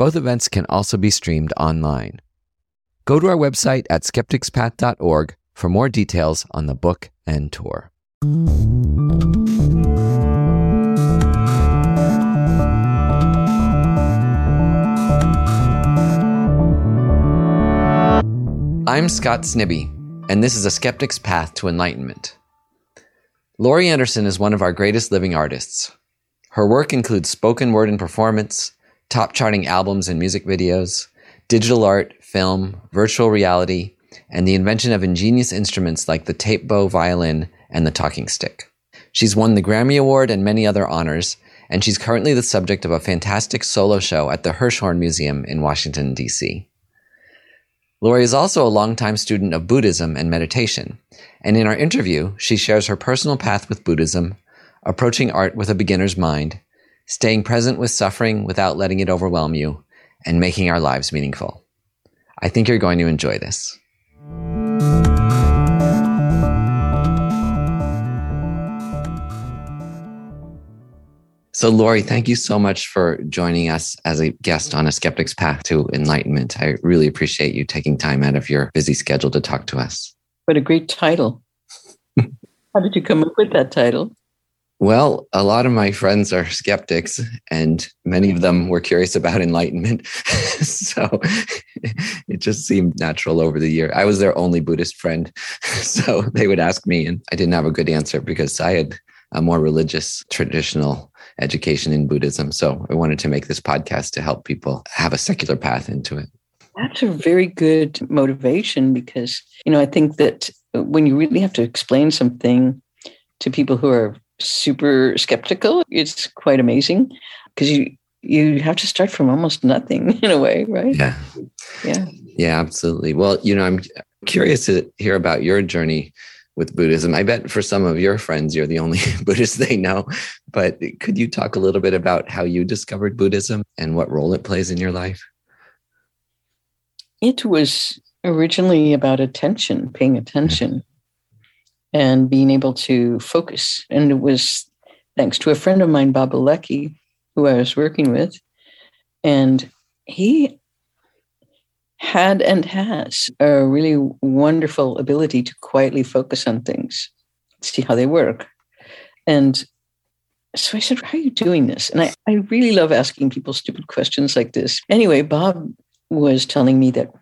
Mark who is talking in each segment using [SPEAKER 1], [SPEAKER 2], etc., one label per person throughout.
[SPEAKER 1] Both events can also be streamed online. Go to our website at skepticspath.org for more details on the book and tour. I'm Scott Snibbe, and this is A Skeptic's Path to Enlightenment. Laurie Anderson is one of our greatest living artists. Her work includes spoken word and performance, top charting albums and music videos, digital art, film, virtual reality, and the invention of ingenious instruments like the tape bow violin and the talking stick. She's won the Grammy Award and many other honors, and she's currently the subject of a fantastic solo show at the Hirshhorn Museum in Washington, D.C. Laurie is also a longtime student of Buddhism and meditation, and in our interview, she shares her personal path with Buddhism, approaching art with a beginner's mind, staying present with suffering without letting it overwhelm you, and making our lives meaningful. I think you're going to enjoy this. So, Laurie, thank you so much for joining us as a guest on A Skeptic's Path to Enlightenment. I really appreciate you taking time out of your busy schedule to talk to us.
[SPEAKER 2] What a great title. How did you come up with that title?
[SPEAKER 1] Well, a lot of my friends are skeptics, and many of them were curious about enlightenment. so it just seemed natural over the year. I was their only Buddhist friend. So they would ask me, and I didn't have a good answer because I had a more religious, traditional education in Buddhism. So I wanted to make this podcast to help people have a secular path into it.
[SPEAKER 2] That's a very good motivation because, you know, I think that when you really have to explain something to people who are super skeptical, it's quite amazing because you you have to start from almost nothing in a way, right?
[SPEAKER 1] Yeah.
[SPEAKER 2] Yeah.
[SPEAKER 1] Yeah, absolutely. Well, you know, I'm curious to hear about your journey with Buddhism. I bet for some of your friends, you're the only Buddhist they know. But could you talk a little bit about how you discovered Buddhism and what role it plays in your life?
[SPEAKER 2] It was originally about attention, paying attention, and being able to focus. And it was thanks to a friend of mine, Bob Bielecki, who I was working with. And he had and has a really wonderful ability to quietly focus on things, see how they work. And so I said, How are you doing this? And I, I really love asking people stupid questions like this. Anyway, Bob was telling me that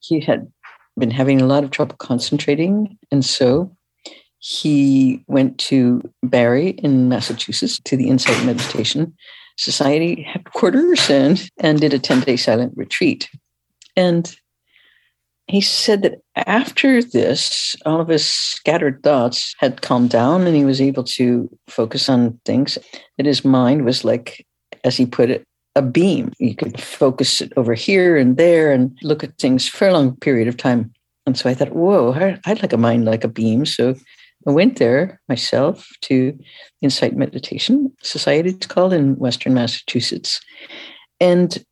[SPEAKER 2] he had been having a lot of trouble concentrating. And so he went to Barre in Massachusetts to the Insight Meditation Society headquarters and, and did a 10 day silent retreat. And he said that after this, all of his scattered thoughts had calmed down and he was able to focus on things, that his mind was like, as he put it, a beam. You could focus it over here and there and look at things for a long period of time. And so I thought, whoa, I'd like a mind like a beam. So I went there myself to Insight Meditation Society, it's called in Western Massachusetts. And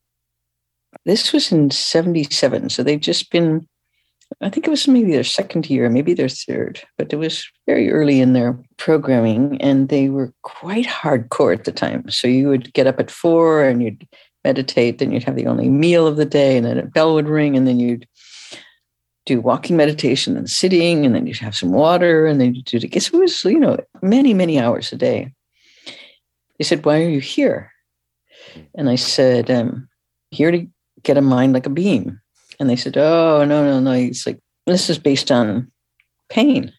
[SPEAKER 2] this was in 77. So they'd just been, I think it was maybe their second year, maybe their third, but it was very early in their programming and they were quite hardcore at the time. So you would get up at four and you'd meditate, then you'd have the only meal of the day, and then a bell would ring, and then you'd do walking meditation and sitting, and then you'd have some water, and then you'd do it. So it was, you know, many, many hours a day. They said, Why are you here? And I said, um, here to get a mind like a beam. And they said, Oh, no, no, no. It's like, this is based on pain.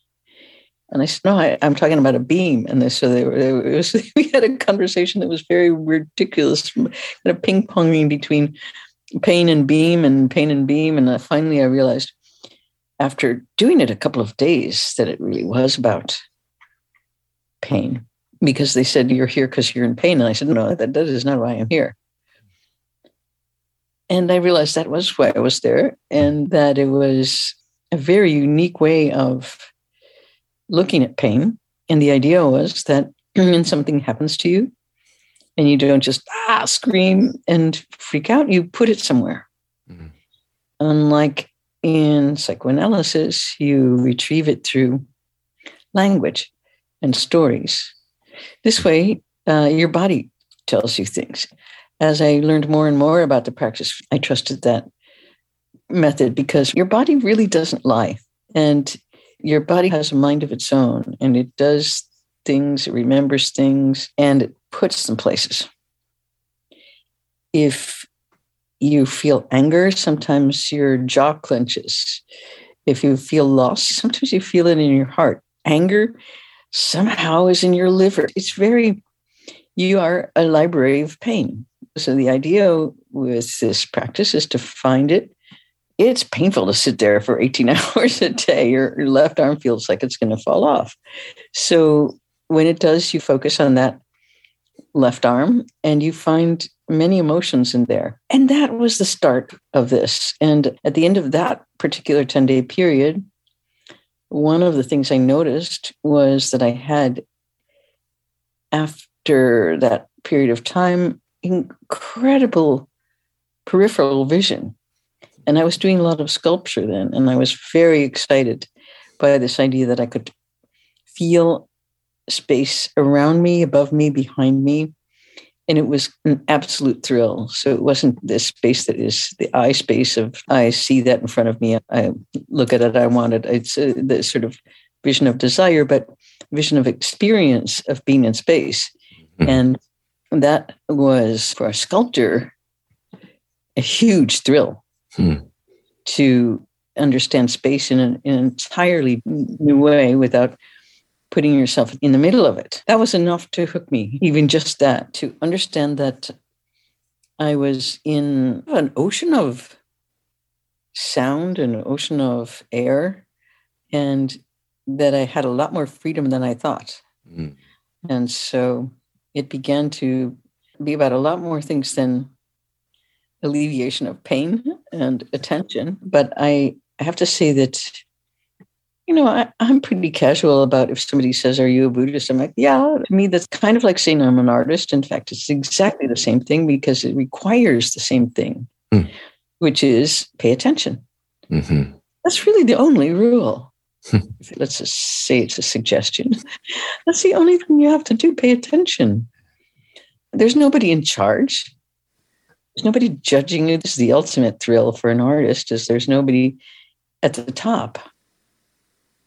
[SPEAKER 2] And I said, No, I, am talking about a beam. And they, so they was, we had a conversation that was very ridiculous, kind of ping ponging between pain and beam and pain and beam. And uh, finally, I realized after doing it a couple of days that it really was about pain because they said, You're here because you're in pain. And I said, No, that, that is not why I'm here. And I realized that was why I was there and that it was a very unique way of looking at pain. And the idea was that when something happens to you and you don't just ah, scream and freak out, you put it somewhere. Mm-hmm. Unlike in psychoanalysis, you retrieve it through language and stories. This way, uh, your body tells you things. As I learned more and more about the practice, I trusted that method because your body really doesn't lie. And your body has a mind of its own and it does things, it remembers things, and it puts them places. If you feel anger, sometimes your jaw clenches. If you feel loss, sometimes you feel it in your heart. Anger somehow is in your liver. It's very, you are a library of pain. So the idea with this practice is to find it. It's painful to sit there for 18 hours a day. Your, your left arm feels like it's going to fall off. So when it does, you focus on that left arm and you find many emotions in there. And that was the start of this. And at the end of that particular 10 day period, one of the things I noticed was that I had, after that period of time, incredible peripheral vision. And I was doing a lot of sculpture then, and I was very excited by this idea that I could feel space around me, above me, behind me. And it was an absolute thrill. So it wasn't this space that is the eye space of I see that in front of me, I look at it, I want it. It's uh, the sort of vision of desire, but vision of experience of being in space. Mm-hmm. And that was for a sculptor a huge thrill hmm. to understand space in an, in an entirely new way without putting yourself in the middle of it. That was enough to hook me, even just that, to understand that I was in an ocean of sound, and an ocean of air, and that I had a lot more freedom than I thought. Mm. And so it began to be about a lot more things than alleviation of pain and attention. But I have to say that you know, I, am pretty casual about if somebody says, Are you a Buddhist? I'm like, Yeah, to me, that's kind of like saying I'm an artist. In fact, it's exactly the same thing because it requires the same thing, mm. which is pay attention. Mm-hmm. That's really the only rule. Let's just say it's a suggestion. That's the only thing you have to do pay attention. There's nobody in charge. There's nobody judging you. This is the ultimate thrill for an artist is there's nobody at the top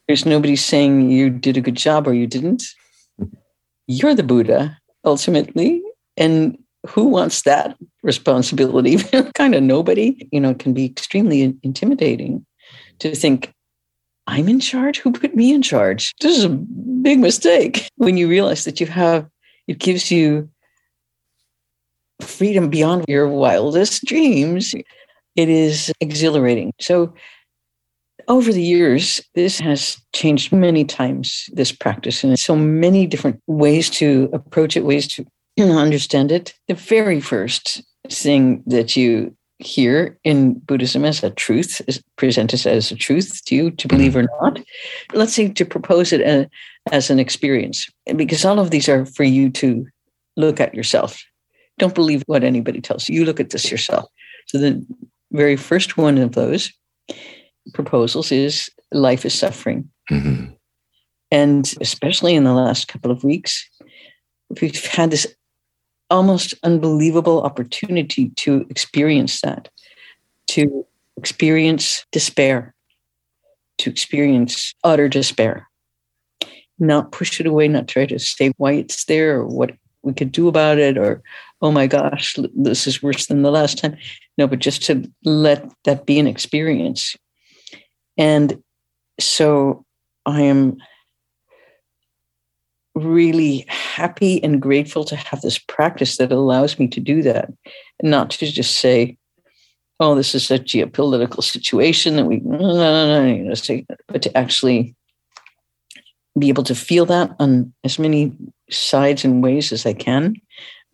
[SPEAKER 2] there's nobody saying you did a good job or you didn't. You're the Buddha, ultimately. And who wants that responsibility? kind of nobody. You know, it can be extremely intimidating to think, I'm in charge? Who put me in charge? This is a big mistake. When you realize that you have, it gives you freedom beyond your wildest dreams. It is exhilarating. So over the years, this has changed many times, this practice, and so many different ways to approach it, ways to understand it. The very first thing that you hear in Buddhism as a truth is presented as a truth to you to believe or not. Let's say to propose it as, as an experience, because all of these are for you to look at yourself. Don't believe what anybody tells you. You look at this yourself. So the very first one of those proposals is life is suffering. Mm-hmm. And especially in the last couple of weeks, we've had this almost unbelievable opportunity to experience that, to experience despair, to experience utter despair. Not push it away, not try to say why it's there or what we could do about it or, oh my gosh, this is worse than the last time. No, but just to let that be an experience and so I am really happy and grateful to have this practice that allows me to do that, and not to just say, "Oh, this is a geopolitical situation," and we, no, no, no, no, but to actually be able to feel that on as many sides and ways as I can,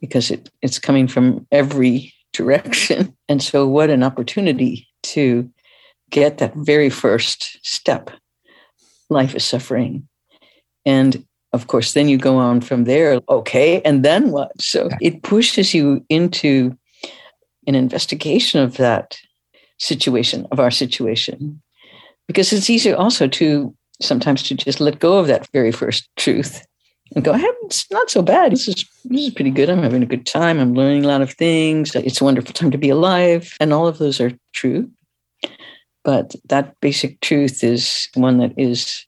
[SPEAKER 2] because it, it's coming from every direction. And so, what an opportunity to get that very first step. Life is suffering. And of course, then you go on from there. Okay, and then what? So it pushes you into an investigation of that situation, of our situation, because it's easier also to sometimes to just let go of that very first truth and go, hey, it's not so bad. This is this is pretty good. I'm having a good time. I'm learning a lot of things. It's a wonderful time to be alive, and all of those are true. But that basic truth is one that is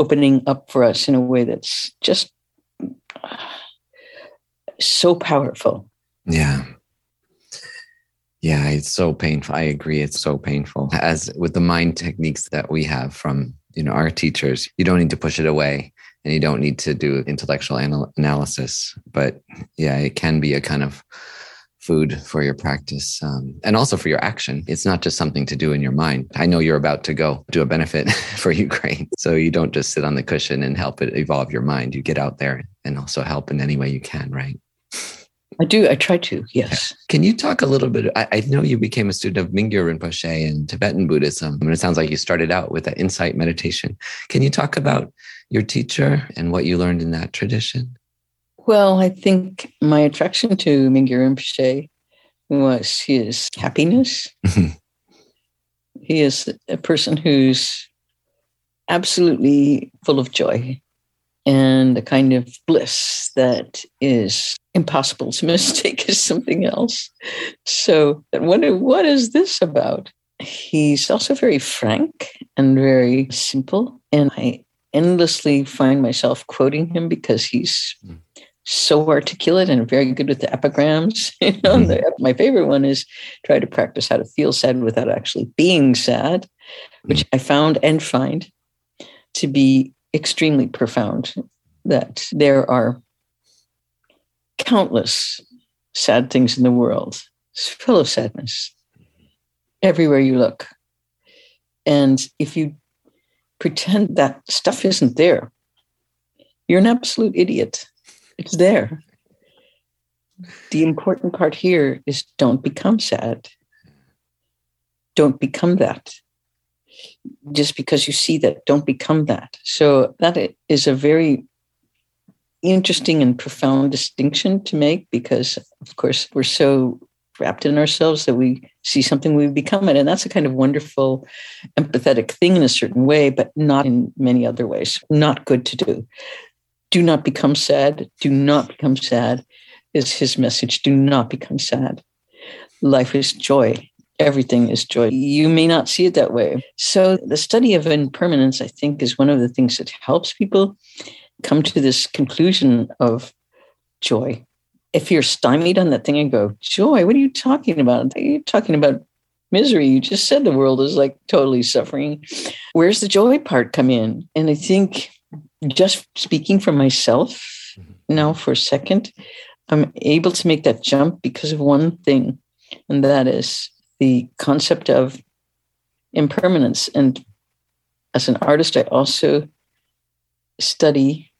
[SPEAKER 2] opening up for us in a way that's just so powerful.
[SPEAKER 1] Yeah. Yeah, it's so painful. I agree. It's so painful. As with the mind techniques that we have from, you know, our teachers, you don't need to push it away and you don't need to do intellectual anal- analysis. But yeah, it can be a kind of food for your practice um, and also for your action. It's not just something to do in your mind. I know you're about to go do a benefit for Ukraine. So you don't just sit on the cushion and help it evolve your mind. You get out there and also help in any way you can, right?
[SPEAKER 2] I do. I try to, yes.
[SPEAKER 1] Can you talk a little bit? I, I, know you became a student of Mingyur Rinpoche and Tibetan Buddhism. I mean, it sounds like you started out with that insight meditation. Can you talk about your teacher and what you learned in that tradition?
[SPEAKER 2] Well, I think my attraction to Mingyur Rinpoche was his happiness. Mm-hmm. he is a person who's absolutely full of joy and a kind of bliss that is impossible to mistake as something else. So, what, what is this about? He's also very frank and very simple. And I endlessly find myself quoting him because he's mm so articulate and very good with the epigrams. you know, mm-hmm. the, my favorite one is try to practice how to feel sad without actually being sad, which mm-hmm. I found and find to be extremely profound. That there are countless sad things in the world, it's full of sadness everywhere you look. And if you pretend that stuff isn't there, you're an absolute idiot. It's there. The important part here is don't become sad. Don't become that. Just because you see that, don't become that. So that is a very interesting and profound distinction to make because, of course, we're so wrapped in ourselves that we see something, we become it. And that's a kind of wonderful, empathetic thing in a certain way, but not in many other ways. Not good to do do not become sad. Do not become sad is his message. Do not become sad. Life is joy. Everything is joy. You may not see it that way. So, the study of impermanence, I think, is one of the things that helps people come to this conclusion of joy. If you're stymied on that thing and go, Joy, what are you talking about? You're talking about misery. You just said the world is like totally suffering. Where's the joy part come in? And I think just speaking for myself mm-hmm. now for a second, I'm able to make that jump because of one thing, and that is the concept of impermanence. And as an artist, I also study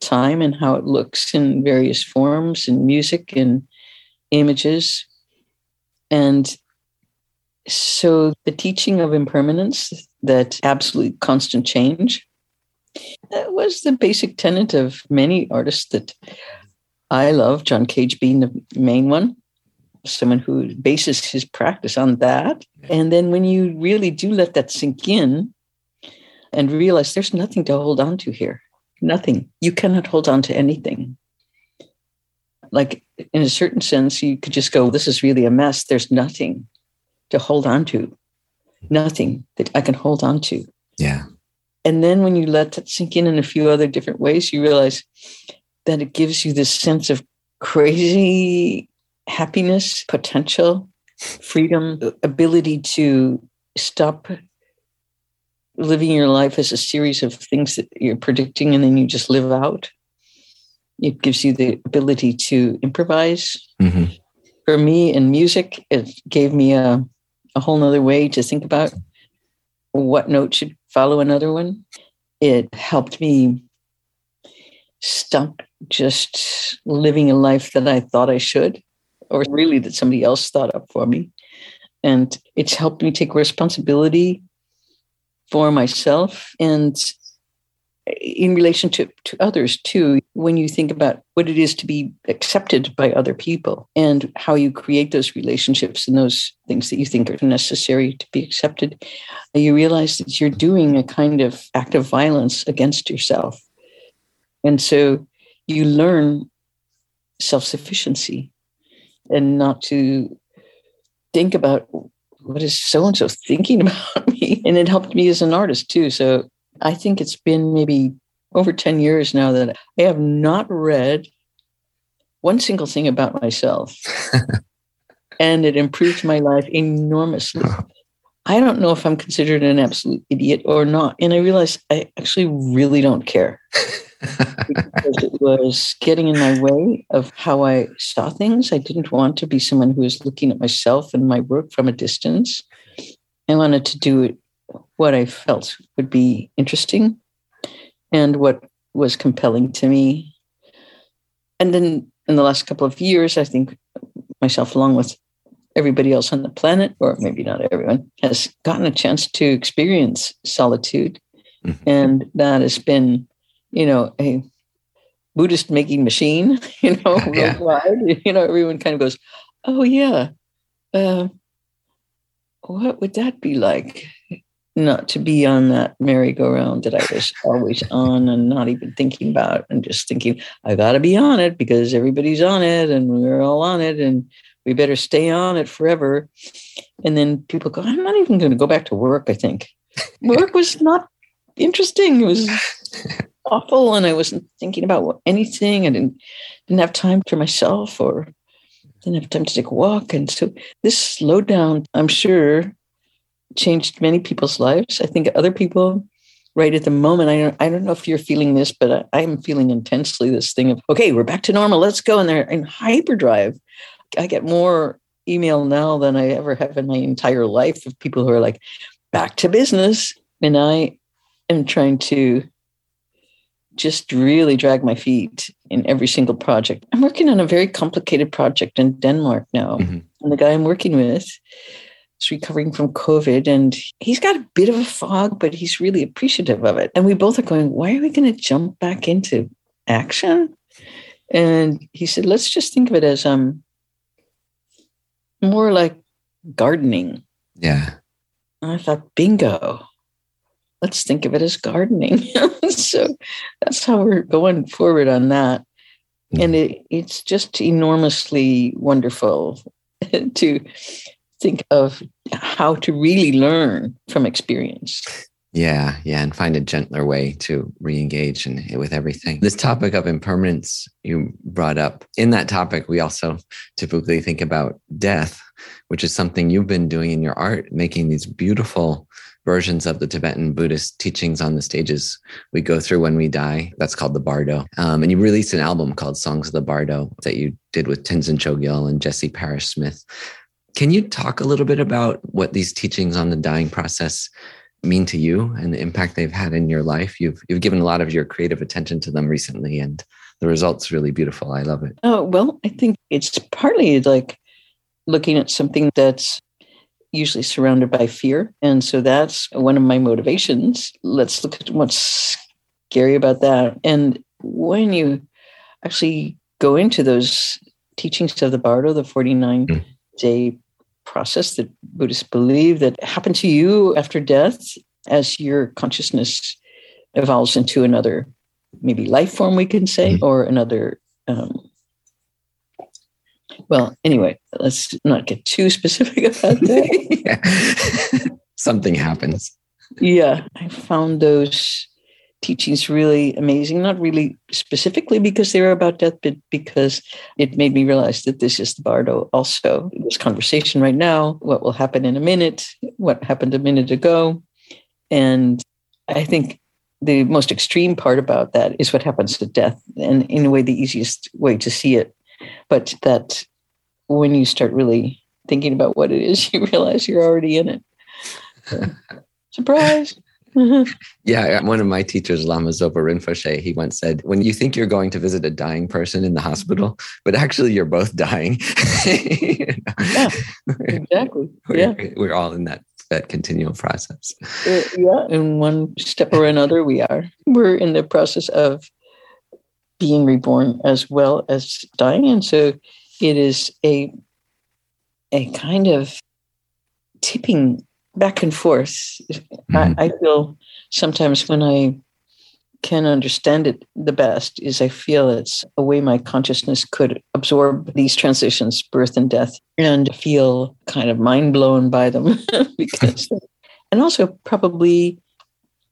[SPEAKER 2] time and how it looks in various forms in music and images. And so the teaching of impermanence, that absolute constant change, that was the basic tenet of many artists that I love, John Cage being the main one, someone who bases his practice on that. And then when you really do let that sink in and realize there's nothing to hold on to here, nothing. You cannot hold on to anything. Like in a certain sense, you could just go, this is really a mess. There's nothing to hold on to, nothing that I can hold on to.
[SPEAKER 1] Yeah.
[SPEAKER 2] And then when you let that sink in in a few other different ways, you realize that it gives you this sense of crazy happiness, potential, freedom, ability to stop living your life as a series of things that you're predicting and then you just live out. It gives you the ability to improvise. Mm-hmm. For me in music, it gave me a, a whole nother way to think about what note should follow another one. It helped me stop just living a life that I thought I should, or really that somebody else thought up for me. And it's helped me take responsibility for myself and in relation to, to others too when you think about what it is to be accepted by other people and how you create those relationships and those things that you think are necessary to be accepted you realize that you're doing a kind of act of violence against yourself. And so you learn self-sufficiency and not to think about what is so and so thinking about me. And it helped me as an artist too. So I think it's been maybe over 10 years now that I have not read one single thing about myself. and it improved my life enormously. I don't know if I'm considered an absolute idiot or not. And I realized I actually really don't care because it was getting in my way of how I saw things. I didn't want to be someone who was looking at myself and my work from a distance. I wanted to do it what I felt would be interesting and what was compelling to me. And then in the last couple of years, I think myself, along with everybody else on the planet, or maybe not everyone, has gotten a chance to experience solitude. Mm-hmm. And that has been, you know, a Buddhist making machine, you know, yeah. worldwide. You know, everyone kind of goes, oh, yeah. Uh, what would that be like? Not to be on that merry-go-round that I was always on and not even thinking about and just thinking, I got to be on it because everybody's on it and we're all on it and we better stay on it forever. And then people go, I'm not even going to go back to work, I think. Work was not interesting. It was awful. And I wasn't thinking about anything. I didn't, didn't have time for myself or didn't have time to take a walk. And so this slowed down, I'm sure, changed many people's lives. I think other people right at the moment, I don't, I don't know if you're feeling this, but I, am feeling intensely this thing of, okay, we're back to normal. Let's go. And they're in hyperdrive. I get more email now than I ever have in my entire life of people who are like, back to business. And I am trying to just really drag my feet in every single project. I'm working on a very complicated project in Denmark now. Mm-hmm. And the guy I'm working with recovering from COVID and he's got a bit of a fog, but he's really appreciative of it. And we both are going, why are we going to jump back into action? And he said, let's just think of it as um more like gardening.
[SPEAKER 1] Yeah.
[SPEAKER 2] And I thought, bingo. Let's think of it as gardening. so that's how we're going forward on that. And it, it's just enormously wonderful to think of how to really learn from experience.
[SPEAKER 1] Yeah, yeah, and find a gentler way to re-engage in, with everything. This topic of impermanence you brought up. In that topic, we also typically think about death, which is something you've been doing in your art, making these beautiful versions of the Tibetan Buddhist teachings on the stages we go through when we die. That's called the Bardo. Um, and you released an album called Songs of the Bardo that you did with Tenzin Choegyal and Jesse Paris Smith. Can you talk a little bit about what these teachings on the dying process mean to you and the impact they've had in your life? You've you've given a lot of your creative attention to them recently, and the results really beautiful. I love it.
[SPEAKER 2] Oh well, I think it's partly like looking at something that's usually surrounded by fear, and so that's one of my motivations. Let's look at what's scary about that. And when you actually go into those teachings of the Bardo, the 49 mm. day process that Buddhists believe that happen to you after death as your consciousness evolves into another, maybe life form, we can say, mm-hmm. or another. Um, well, anyway, let's not get too specific about
[SPEAKER 1] that. Something happens.
[SPEAKER 2] Yeah, I found those teachings really amazing, not really specifically because they were about death, but because it made me realize that this is the Bardo also. This conversation right now, what will happen in a minute, what happened a minute ago. And I think the most extreme part about that is what happens to death, and in a way, the easiest way to see it. But that when you start really thinking about what it is, you realize you're already in it. Surprise.
[SPEAKER 1] Yeah, one of my teachers, Lama Zopa Rinpoche, he once said, when you think you're going to visit a dying person in the hospital, but actually you're both dying.
[SPEAKER 2] yeah, exactly.
[SPEAKER 1] We're,
[SPEAKER 2] yeah.
[SPEAKER 1] We're all in that that continual process.
[SPEAKER 2] Uh, yeah, in one step or another, we are. We're in the process of being reborn as well as dying, and so it is a a kind of tipping back and forth. Mm-hmm. I, I feel sometimes when I can understand it the best is I feel it's a way my consciousness could absorb these transitions, birth and death, and feel kind of mind blown by them. because, and also probably,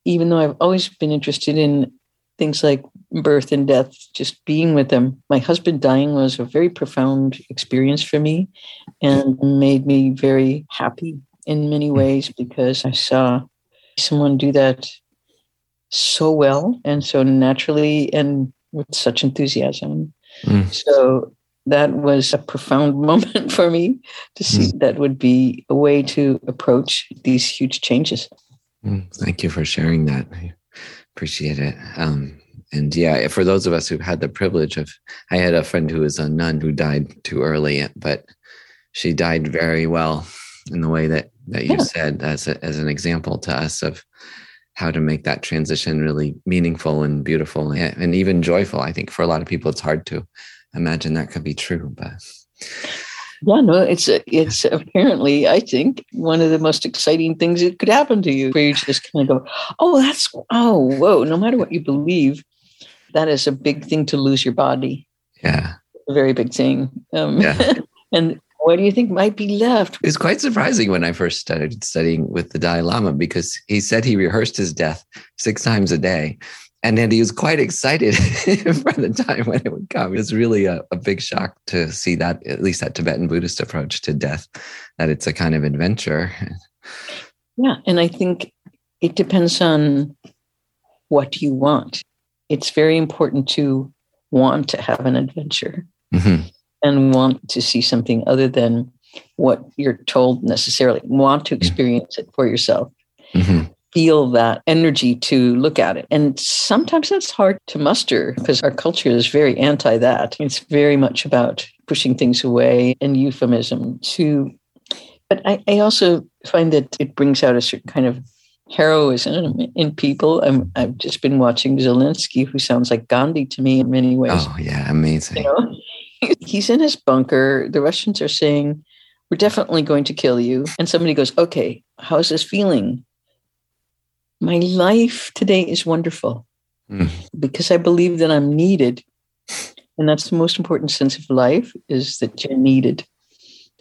[SPEAKER 2] even though I've always been interested in things like birth and death, just being with them, my husband dying was a very profound experience for me and made me very happy in many ways because I saw someone do that so well and so naturally and with such enthusiasm. Mm. So that was a profound moment for me to see mm. that would be a way to approach these huge changes.
[SPEAKER 1] Mm. Thank you for sharing that. I appreciate it. Um, and yeah, for those of us who've had the privilege of, I had a friend who was a nun who died too early, but she died very well in the way that that you yeah. said as a, as an example to us of how to make that transition really meaningful and beautiful and even joyful. I think for a lot of people, it's hard to imagine that could be true, but.
[SPEAKER 2] Yeah, no, it's it's apparently I think one of the most exciting things that could happen to you, where you just kind of go, "Oh, that's oh, whoa!" No matter what you believe, that is a big thing to lose your body.
[SPEAKER 1] Yeah,
[SPEAKER 2] a very big thing. Um, yeah, and what do you think might be left?
[SPEAKER 1] It was quite surprising when I first started studying with the Dalai Lama because he said he rehearsed his death six times a day. And then he was quite excited for the time when it would come. It was really a, a big shock to see that, at least that Tibetan Buddhist approach to death, that it's a kind of adventure.
[SPEAKER 2] Yeah. And I think it depends on what you want. It's very important to want to have an adventure. Mm-hmm and want to see something other than what you're told necessarily. Want to mm-hmm. experience it for yourself. Mm-hmm. Feel that energy to look at it. And sometimes that's hard to muster because our culture is very anti that. It's very much about pushing things away and euphemism to. But I, I also find that it brings out a certain kind of heroism in people. i have just been watching Zelensky, who sounds like Gandhi to me in many ways.
[SPEAKER 1] Oh, yeah, amazing. You know?
[SPEAKER 2] He's in his bunker. The Russians are saying, We're definitely going to kill you. And somebody goes, Okay, how's this feeling? My life today is wonderful mm. because I believe that I'm needed. And that's the most important sense of life is that you're needed.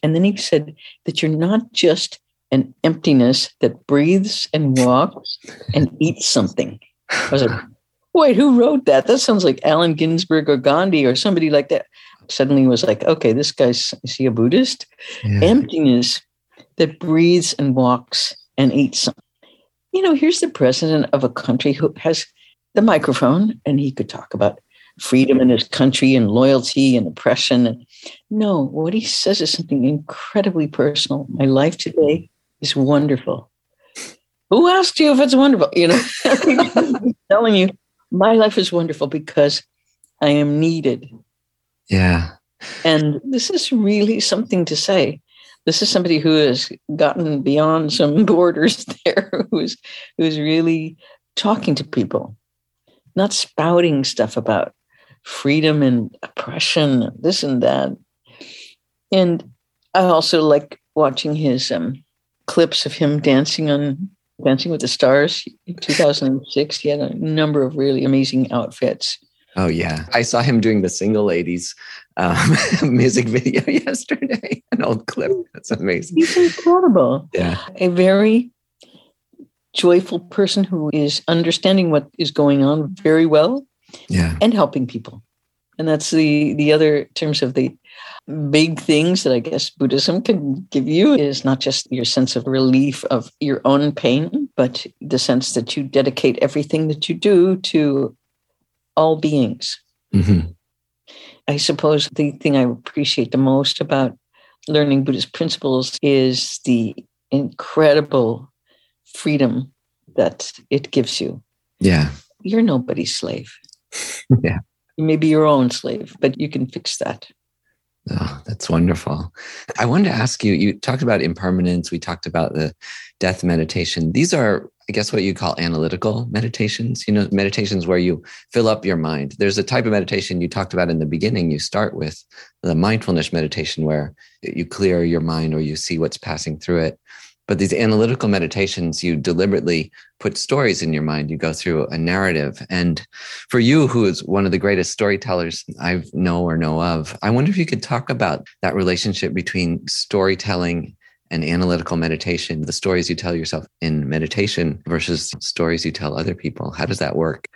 [SPEAKER 2] And then he said that you're not just an emptiness that breathes and walks and eats something. I was like, wait, who wrote that? That sounds like Allen Ginsberg or Gandhi or somebody like that suddenly was like, okay, this guy's is he a Buddhist? Yeah. Emptiness that breathes and walks and eats. You know, here's the president of a country who has the microphone and he could talk about freedom in his country and loyalty and oppression. And no, what he says is something incredibly personal. My life today is wonderful. Who asked you if it's wonderful? You know, telling you my life is wonderful because I am needed.
[SPEAKER 1] Yeah.
[SPEAKER 2] And this is really something to say. This is somebody who has gotten beyond some borders there, who's who's really talking to people, not spouting stuff about freedom and oppression, this and that. And I also like watching his um, clips of him dancing on Dancing with the Stars in 2006. He had a number of really amazing outfits.
[SPEAKER 1] Oh yeah, I saw him doing the single ladies um, music video yesterday. An old clip. That's amazing.
[SPEAKER 2] He's incredible.
[SPEAKER 1] Yeah,
[SPEAKER 2] a very joyful person who is understanding what is going on very well.
[SPEAKER 1] Yeah,
[SPEAKER 2] and helping people. And that's the the other terms of the big things that I guess Buddhism can give you is not just your sense of relief of your own pain, but the sense that you dedicate everything that you do to all beings. Mm-hmm. I suppose the thing I appreciate the most about learning Buddhist principles is the incredible freedom that it gives you.
[SPEAKER 1] Yeah.
[SPEAKER 2] You're nobody's slave.
[SPEAKER 1] yeah.
[SPEAKER 2] You may be your own slave, but you can fix that.
[SPEAKER 1] Oh, that's wonderful. I wanted to ask you, you talked about impermanence. We talked about the death meditation. These are, I guess, what you call analytical meditations, you know, meditations where you fill up your mind. There's a type of meditation you talked about in the beginning. You start with the mindfulness meditation where you clear your mind or you see what's passing through it. But these analytical meditations, you deliberately put stories in your mind. You go through a narrative. And for you, who is one of the greatest storytellers I know or know of, I wonder if you could talk about that relationship between storytelling and analytical meditation, the stories you tell yourself in meditation versus stories you tell other people. How does that work?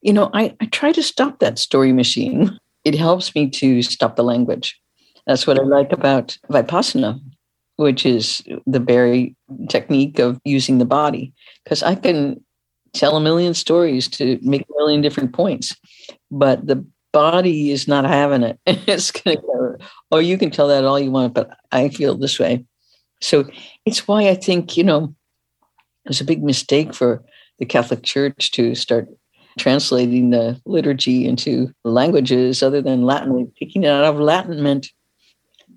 [SPEAKER 2] You know, I, I try to stop that story machine. It helps me to stop the language. That's what I like about Vipassana which is the very technique of using the body. Because I can tell a million stories to make a million different points, but the body is not having it. it's going to go, oh, you can tell that all you want, but I feel this way. So it's why I think, you know, it was a big mistake for the Catholic Church to start translating the liturgy into languages other than Latin. Picking it out of Latin meant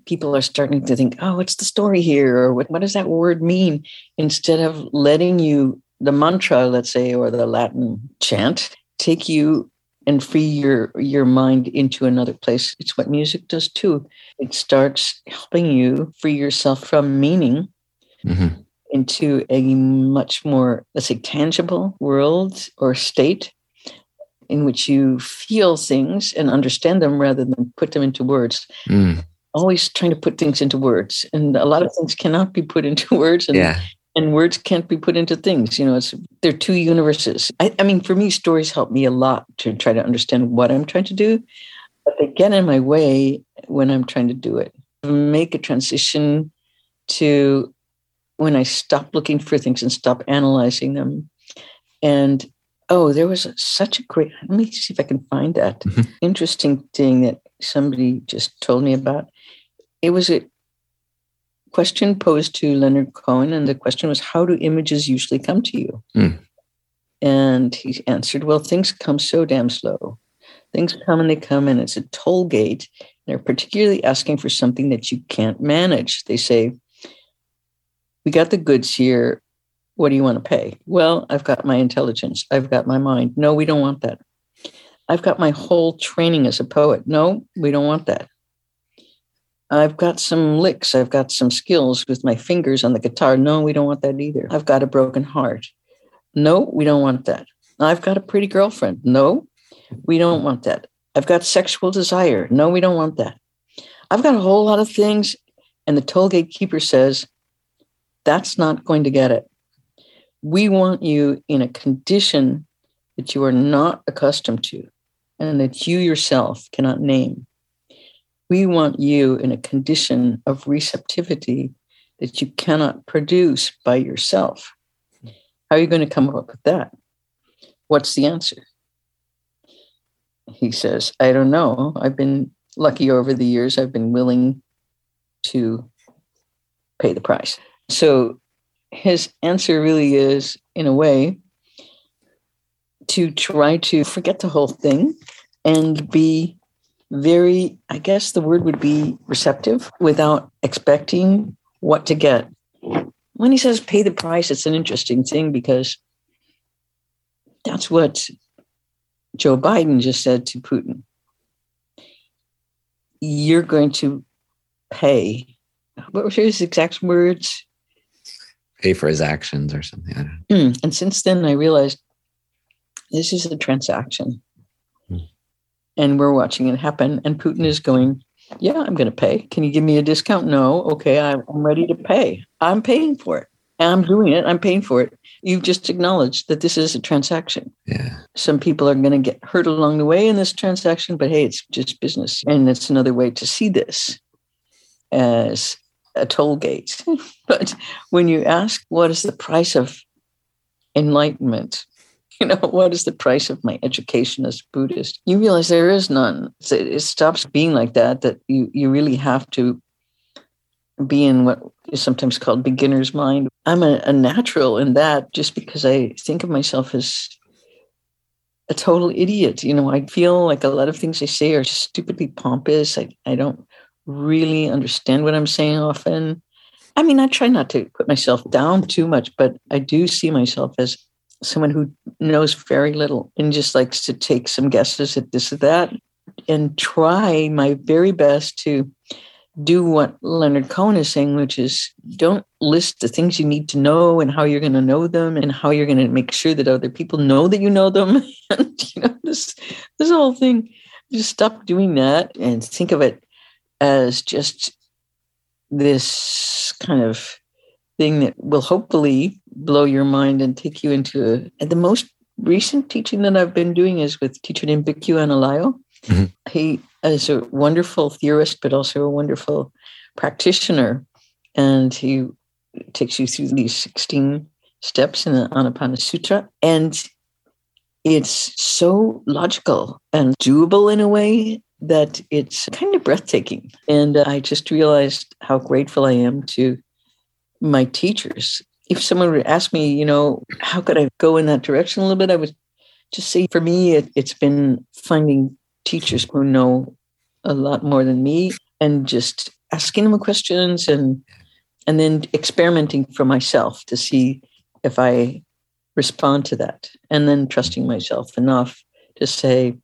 [SPEAKER 2] people are starting to think, oh, what's the story here? Or what, what does that word mean? Instead of letting you, the mantra, let's say, or the Latin chant, take you and free your your mind into another place. It's what music does too. It starts helping you free yourself from meaning mm-hmm. into a much more, let's say, tangible world or state in which you feel things and understand them rather than put them into words. Mm always trying to put things into words and a lot of things cannot be put into words and yeah. And words can't be put into things you know it's they're two universes. I, I mean for me stories help me a lot to try to understand what i'm trying to do but they get in my way when i'm trying to do it. Make a transition to when i stop looking for things and stop analyzing them. And oh there was such a great let me see if i can find that mm-hmm. interesting thing that somebody just told me about. It was a question posed to Leonard Cohen, and the question was, How do images usually come to you? Mm. And he answered, Well, things come so damn slow. Things come and they come, and it's a toll gate. They're particularly asking for something that you can't manage. They say, We got the goods here. What do you want to pay? Well, I've got my intelligence. I've got my mind. No, we don't want that. I've got my whole training as a poet. No, we don't want that. I've got some licks. I've got some skills with my fingers on the guitar. No, we don't want that either. I've got a broken heart. No, we don't want that. I've got a pretty girlfriend. No, we don't want that. I've got sexual desire. No, we don't want that. I've got a whole lot of things. And the toll gatekeeper says, that's not going to get it. We want you in a condition that you are not accustomed to and that you yourself cannot name. We want you in a condition of receptivity that you cannot produce by yourself. How are you going to come up with that? What's the answer? He says, I don't know. I've been lucky over the years, I've been willing to pay the price. So his answer really is, in a way, to try to forget the whole thing and be very, I guess the word would be receptive without expecting what to get. When he says pay the price, it's an interesting thing because that's what Joe Biden just said to Putin. You're going to pay. What were his exact words?
[SPEAKER 1] Pay for his actions or something.
[SPEAKER 2] Mm. And since then, I realized this is a transaction and we're watching it happen. And Putin is going, Yeah, I'm going to pay. Can you give me a discount? No. Okay, I'm ready to pay. I'm paying for it. I'm doing it. I'm paying for it. You've just acknowledged that this is a transaction.
[SPEAKER 1] Yeah.
[SPEAKER 2] Some people are going to get hurt along the way in this transaction, but hey, it's just business. And it's another way to see this as a toll gate. but when you ask what is the price of enlightenment, you know, what is the price of my education as Buddhist? You realize there is none. It stops being like that, that you, you really have to be in what is sometimes called beginner's mind. I'm a, a natural in that just because I think of myself as a total idiot. You know, I feel like a lot of things I say are stupidly pompous. I, I don't really understand what I'm saying often. I mean, I try not to put myself down too much, but I do see myself as someone who knows very little and just likes to take some guesses at this or that and try my very best to do what Leonard Cohen is saying, which is don't list the things you need to know and how you're going to know them and how you're going to make sure that other people know that you know them. and you know this this whole thing. Just stop doing that and think of it as just this kind of thing that will hopefully blow your mind and take you into a, and the most recent teaching that I've been doing is with teacher named Bhikkhu Analayo. Mm-hmm. He is a wonderful theorist, but also a wonderful practitioner. And he takes you through these 16 steps in the Anapana Sutra. And it's so logical and doable in a way that it's kind of breathtaking. And I just realized how grateful I am to my teachers. If someone would ask me, you know, how could I go in that direction a little bit, I would just say for me, it, it's been finding teachers who know a lot more than me and just asking them questions and and then experimenting for myself to see if I respond to that and then trusting myself enough to say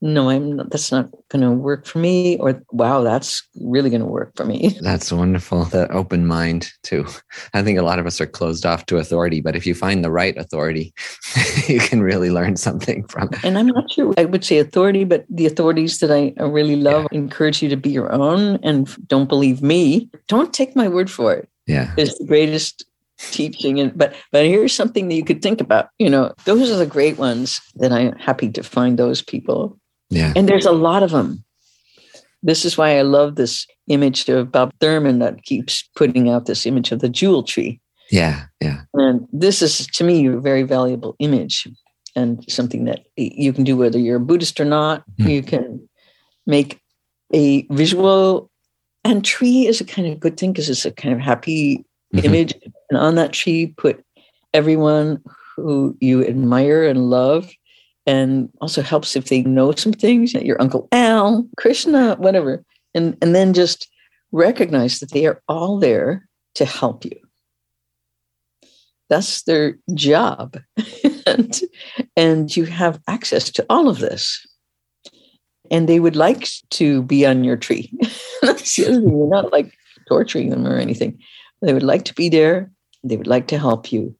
[SPEAKER 2] no i'm not, that's not going to work for me or wow that's really going to work for me.
[SPEAKER 1] That's wonderful the open mind too. I think a lot of us are closed off to authority but if you find the right authority you can really learn something from it.
[SPEAKER 2] And i'm not sure i would say authority but the authorities that i really love yeah. encourage you to be your own and don't believe me. Don't take my word for it.
[SPEAKER 1] Yeah.
[SPEAKER 2] Is the greatest teaching and but but here's something that you could think about. You know those are the great ones that i'm happy to find those people.
[SPEAKER 1] Yeah.
[SPEAKER 2] And there's a lot of them this is why i love this image of bob thurman that keeps putting out this image of the jewel tree.
[SPEAKER 1] Yeah yeah.
[SPEAKER 2] And this is to me a very valuable image and something that you can do whether you're a buddhist or not. Mm-hmm. you can make a visual and tree is a kind of good thing because it's a kind of happy mm-hmm. image. And on that tree, put everyone who you admire and love. And also helps if they know some things, your Uncle Al, Krishna, whatever. And, and then just recognize that they are all there to help you. That's their job. and, and you have access to all of this. And they would like to be on your tree. You're not like torturing them or anything. They would like to be there. They would like to help you.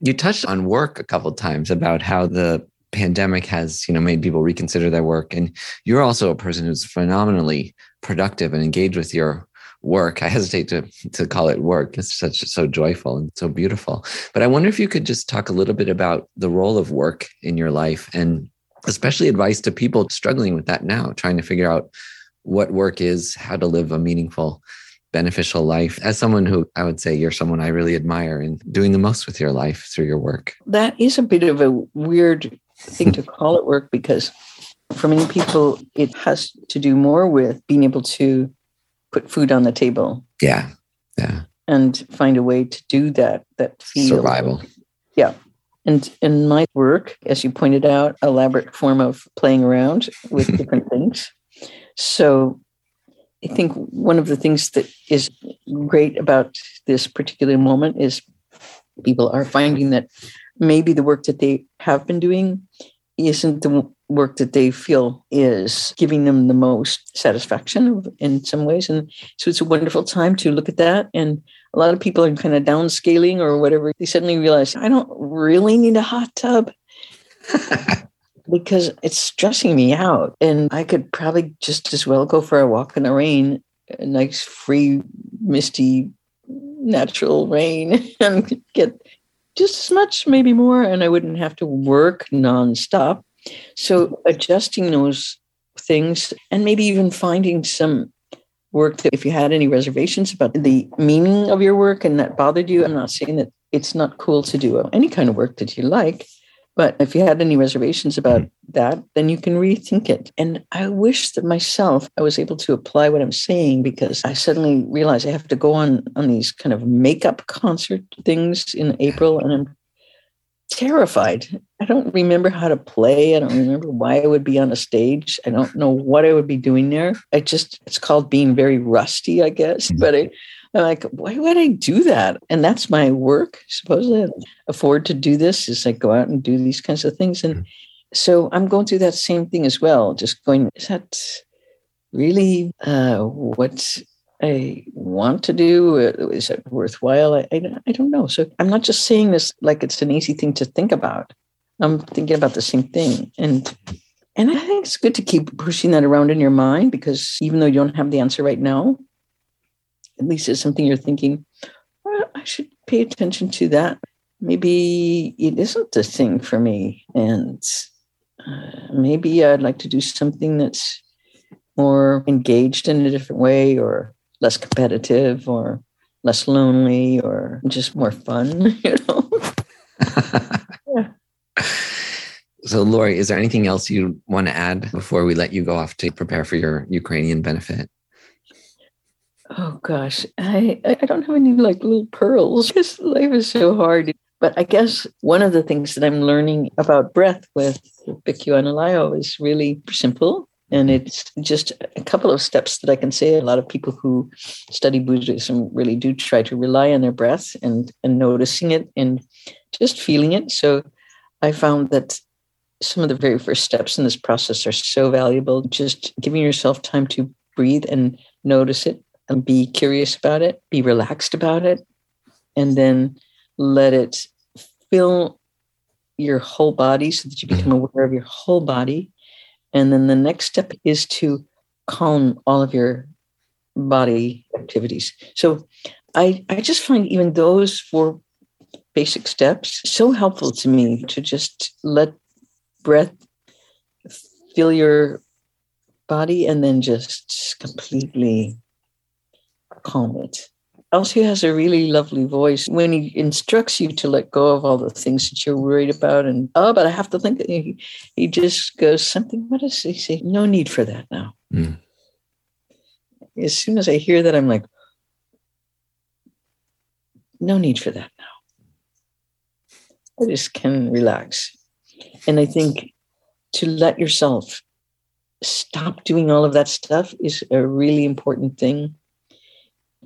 [SPEAKER 1] You touched on work a couple times about how the pandemic has, you know, made people reconsider their work. And you're also a person who's phenomenally productive and engaged with your work. I hesitate to to call it work. It's such so joyful and so beautiful. But I wonder if you could just talk a little bit about the role of work in your life and especially advice to people struggling with that now, trying to figure out what work is, how to live a meaningful beneficial life as someone who I would say you're someone I really admire in doing the most with your life through your work.
[SPEAKER 2] That is a bit of a weird thing to call it work because for many people it has to do more with being able to put food on the table.
[SPEAKER 1] Yeah. Yeah.
[SPEAKER 2] And find a way to do that that
[SPEAKER 1] feels survival.
[SPEAKER 2] Yeah. And in my work, as you pointed out, elaborate form of playing around with different things. So I think one of the things that is great about this particular moment is people are finding that maybe the work that they have been doing isn't the work that they feel is giving them the most satisfaction in some ways. And so it's a wonderful time to look at that. And a lot of people are kind of downscaling or whatever. They suddenly realize, I don't really need a hot tub. because it's stressing me out. And I could probably just as well go for a walk in the rain, a nice, free, misty, natural rain, and get just as much, maybe more, and I wouldn't have to work nonstop. So adjusting those things and maybe even finding some work that if you had any reservations about the meaning of your work and that bothered you, I'm not saying that it's not cool to do any kind of work that you like, But if you had any reservations about mm-hmm. that, then you can rethink it. And I wish that myself I was able to apply what I'm saying because I suddenly realized I have to go on on these kind of makeup concert things in April, and I'm terrified. I don't remember how to play. I don't remember why I would be on a stage. I don't know what I would be doing there. I just it's called being very rusty, I guess. Mm-hmm. But I I'm like, why would I do that? And that's my work. Supposedly, I afford to do this is like go out and do these kinds of things. And mm-hmm. so I'm going through that same thing as well. Just going, is that really uh, what I want to do? Is it worthwhile? I, I, I don't know. So I'm not just saying this like it's an easy thing to think about. I'm thinking about the same thing. And and I think it's good to keep pushing that around in your mind because even though you don't have the answer right now, at least it's something you're thinking, well, I should pay attention to that. Maybe it isn't the thing for me. And uh, maybe I'd like to do something that's more engaged in a different way or less competitive or less lonely or just more fun, you know?
[SPEAKER 1] yeah. So, Laurie, is there anything else you want to add before we let you go off to prepare for your Ukrainian benefit?
[SPEAKER 2] Oh gosh, I I don't have any like little pearls because life is so hard. But I guess one of the things that I'm learning about breath with Bhikkhu Analayo is really simple. And it's just a couple of steps that I can say. A lot of people who study Buddhism really do try to rely on their breath and, and noticing it and just feeling it. So I found that some of the very first steps in this process are so valuable. Just giving yourself time to breathe and notice it and be curious about it, be relaxed about it, and then let it fill your whole body so that you become mm-hmm. aware of your whole body. And then the next step is to calm all of your body activities. So I, I just find even those four basic steps so helpful to me to just let breath fill your body and then just completely calm it. Elsie has a really lovely voice when he instructs you to let go of all the things that you're worried about. And oh, but I have to think. He, he just goes something. What does he say? No need for that now. Mm. As soon as I hear that, I'm like, no need for that now. I just can relax. And I think to let yourself stop doing all of that stuff is a really important thing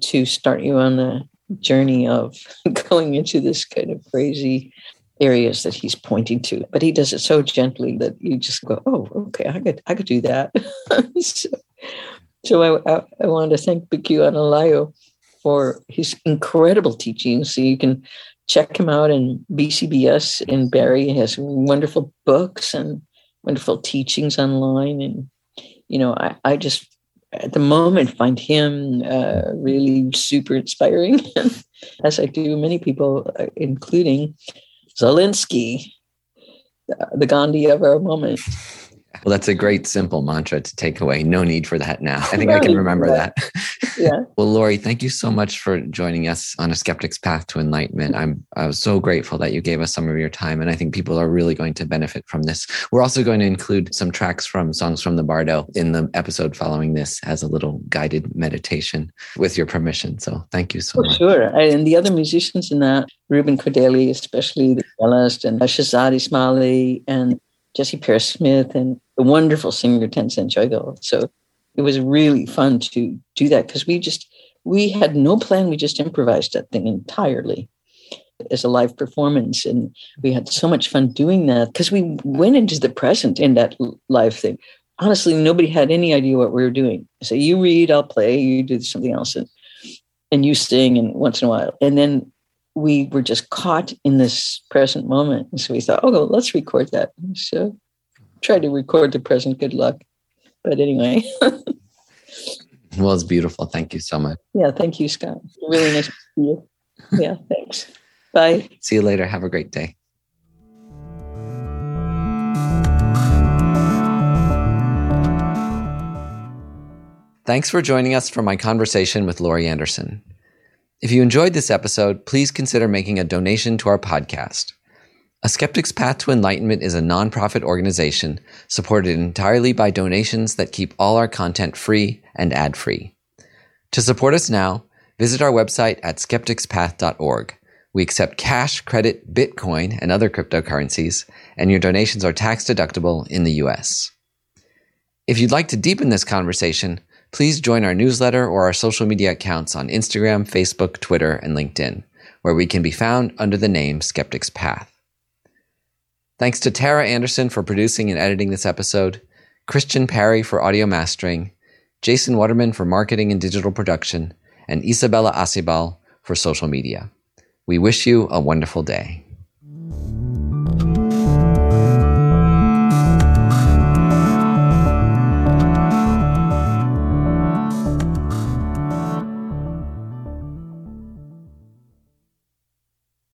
[SPEAKER 2] to start you on the journey of going into this kind of crazy areas that he's pointing to. But he does it so gently that you just go, "Oh, okay, I could I could do that." so, so I, I, I wanted to thank Bhikkhu Analayo for his incredible teachings. So you can check him out in BCBS in Barre He has wonderful books and wonderful teachings online. And, you know, I, I just at the moment find him uh, really super inspiring, as I do many people, uh, including Zelensky, the Gandhi of our moment.
[SPEAKER 1] Well, that's a great simple mantra to take away. No need for that now. I think I can remember that. Yeah. well, Laurie, thank you so much for joining us on a skeptic's path to enlightenment. I'm I was so grateful that you gave us some of your time, and I think people are really going to benefit from this. We're also going to include some tracks from songs from the Bardo in the episode following this as a little guided meditation, with your permission. So, thank you so much.
[SPEAKER 2] Sure, and the other musicians in that, Rubin Kodheli, especially the cellist, and Shahzad Ismaily, and Jesse Paris Smith and the wonderful singer Tenzin Choegyal. So it was really fun to do that because we just we had no plan. We just improvised that thing entirely as a live performance, and we had so much fun doing that because we went into the present in that live thing. Honestly, nobody had any idea what we were doing. So you read, I'll play. You do something else, and and you sing, and once in a while, and then we were just caught in this present moment. And so we thought, oh, let's record that. So try to record the present. Good luck. But anyway.
[SPEAKER 1] well, it's beautiful. Thank you so much.
[SPEAKER 2] Yeah. Thank you, Scott. Really nice to see you. Yeah. Thanks. Bye.
[SPEAKER 1] See you later. Have a great day. Thanks for joining us for my conversation with Laurie Anderson. If you enjoyed this episode, please consider making a donation to our podcast. A Skeptic's Path to Enlightenment is a nonprofit organization supported entirely by donations that keep all our content free and ad free. To support us now, visit our website at skepticspath.org. We accept cash, credit, Bitcoin, and other cryptocurrencies, and your donations are tax deductible in the US. If you'd like to deepen this conversation, please join our newsletter or our social media accounts on Instagram, Facebook, Twitter, and LinkedIn, where we can be found under the name Skeptic's Path. Thanks to Tara Anderson for producing and editing this episode, Christian Parry for audio mastering, Jason Waterman for marketing and digital production, and Isabella Acibal for social media. We wish you a wonderful day.